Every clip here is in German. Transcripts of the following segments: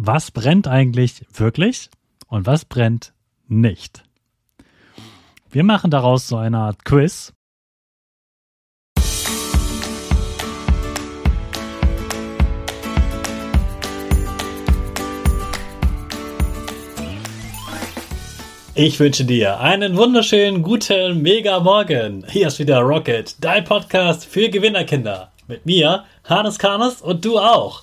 was brennt eigentlich wirklich und was brennt nicht. Wir machen daraus so eine Art Quiz. Ich wünsche dir einen wunderschönen guten Mega Morgen. Hier ist wieder Rocket, dein Podcast für Gewinnerkinder. Mit mir, Hannes Karnes und du auch.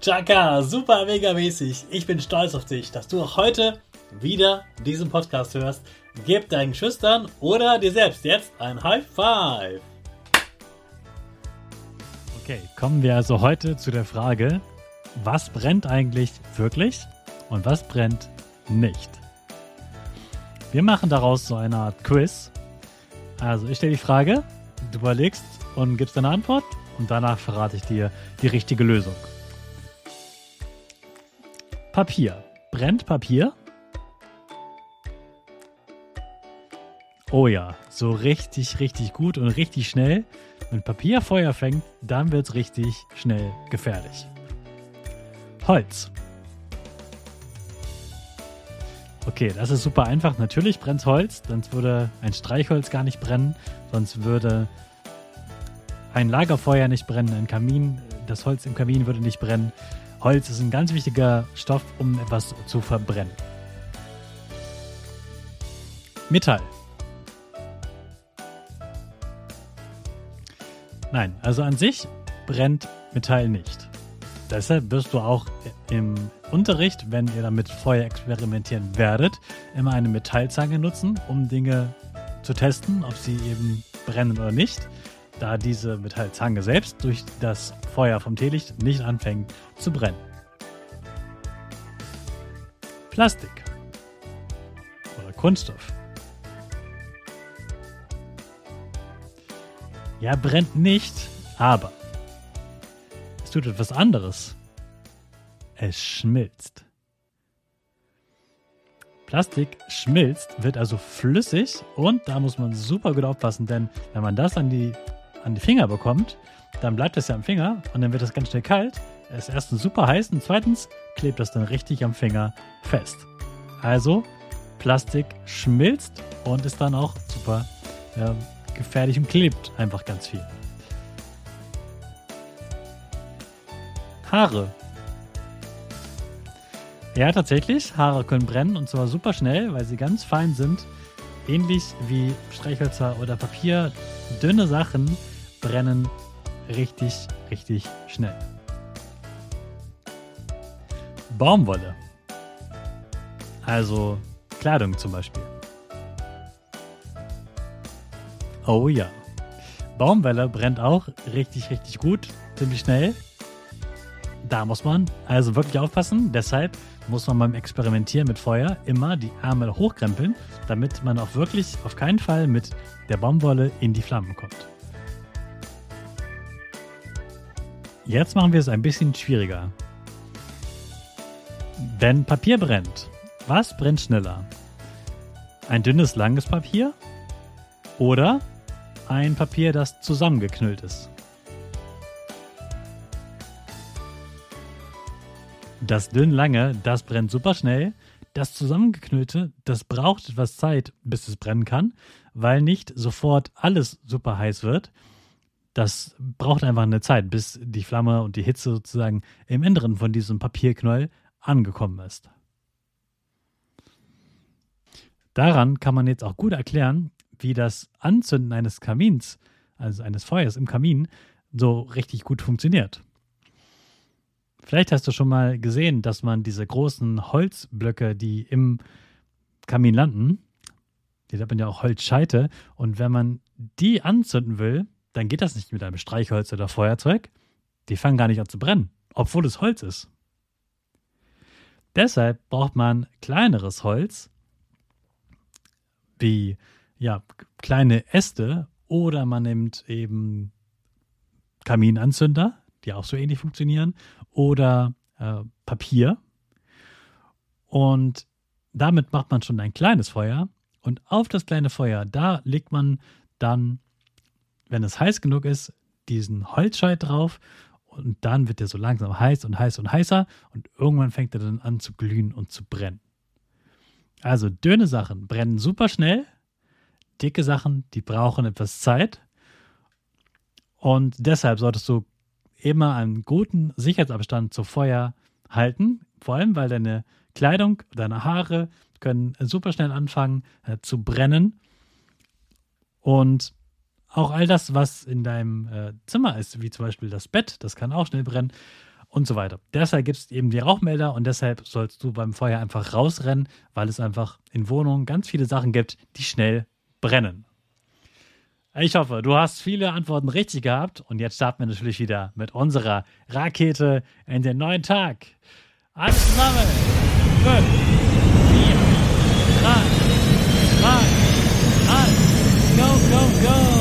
Chaka, super mega mäßig. Ich bin stolz auf dich, dass du auch heute wieder diesen Podcast hörst. Gib deinen Schüchtern oder dir selbst jetzt ein High Five. Okay, kommen wir also heute zu der Frage, was brennt eigentlich wirklich und was brennt nicht? Wir machen daraus so eine Art Quiz. Also ich stelle die Frage, du überlegst und gibst deine Antwort und danach verrate ich dir die richtige Lösung. Papier. Brennt Papier? Oh ja, so richtig, richtig gut und richtig schnell. Wenn Papier Feuer fängt, dann wird es richtig schnell gefährlich. Holz. Okay, das ist super einfach. Natürlich brennt Holz, sonst würde ein Streichholz gar nicht brennen, sonst würde ein Lagerfeuer nicht brennen, ein Kamin, das Holz im Kamin würde nicht brennen. Holz ist ein ganz wichtiger Stoff, um etwas zu verbrennen. Metall. Nein, also an sich brennt Metall nicht. Deshalb wirst du auch im Unterricht, wenn ihr damit Feuer experimentieren werdet, immer eine Metallzange nutzen, um Dinge zu testen, ob sie eben brennen oder nicht da diese Metallzange selbst durch das Feuer vom Teelicht nicht anfängt zu brennen. Plastik oder Kunststoff. Ja, brennt nicht, aber es tut etwas anderes. Es schmilzt. Plastik schmilzt, wird also flüssig und da muss man super gut aufpassen, denn wenn man das an die an die Finger bekommt, dann bleibt es ja am Finger und dann wird es ganz schnell kalt. Es ist erstens super heiß und zweitens klebt das dann richtig am Finger fest. Also Plastik schmilzt und ist dann auch super äh, gefährlich und klebt einfach ganz viel. Haare. Ja, tatsächlich, Haare können brennen und zwar super schnell, weil sie ganz fein sind. Ähnlich wie Streichhölzer oder Papier. Dünne Sachen brennen richtig, richtig schnell. Baumwolle. Also Kleidung zum Beispiel. Oh ja. Baumwolle brennt auch richtig, richtig gut, ziemlich schnell. Da muss man also wirklich aufpassen. Deshalb muss man beim Experimentieren mit Feuer immer die Ärmel hochkrempeln, damit man auch wirklich auf keinen Fall mit der Baumwolle in die Flammen kommt. Jetzt machen wir es ein bisschen schwieriger. Wenn Papier brennt, was brennt schneller? Ein dünnes, langes Papier oder ein Papier, das zusammengeknüllt ist? Das dünn lange, das brennt super schnell. Das zusammengeknüllte, das braucht etwas Zeit, bis es brennen kann, weil nicht sofort alles super heiß wird. Das braucht einfach eine Zeit, bis die Flamme und die Hitze sozusagen im Inneren von diesem Papierknäuel angekommen ist. Daran kann man jetzt auch gut erklären, wie das Anzünden eines Kamins, also eines Feuers im Kamin, so richtig gut funktioniert. Vielleicht hast du schon mal gesehen, dass man diese großen Holzblöcke, die im Kamin landen, die hat man ja auch Holzscheite, und wenn man die anzünden will, dann geht das nicht mit einem Streichholz oder Feuerzeug. Die fangen gar nicht an zu brennen, obwohl es Holz ist. Deshalb braucht man kleineres Holz, wie ja, kleine Äste, oder man nimmt eben Kaminanzünder, die auch so ähnlich funktionieren, oder äh, Papier. Und damit macht man schon ein kleines Feuer. Und auf das kleine Feuer, da legt man dann, wenn es heiß genug ist, diesen Holzscheit drauf. Und dann wird er so langsam heiß und heiß und heißer. Und irgendwann fängt er dann an zu glühen und zu brennen. Also dünne Sachen brennen super schnell. Dicke Sachen, die brauchen etwas Zeit. Und deshalb solltest du immer einen guten Sicherheitsabstand zu Feuer halten. Vor allem, weil deine Kleidung, deine Haare können super schnell anfangen äh, zu brennen. Und auch all das, was in deinem äh, Zimmer ist, wie zum Beispiel das Bett, das kann auch schnell brennen und so weiter. Deshalb gibt es eben die Rauchmelder und deshalb sollst du beim Feuer einfach rausrennen, weil es einfach in Wohnungen ganz viele Sachen gibt, die schnell brennen. Ich hoffe, du hast viele Antworten richtig gehabt und jetzt starten wir natürlich wieder mit unserer Rakete in den neuen Tag. Alles zusammen. 5, 4, 3, 2,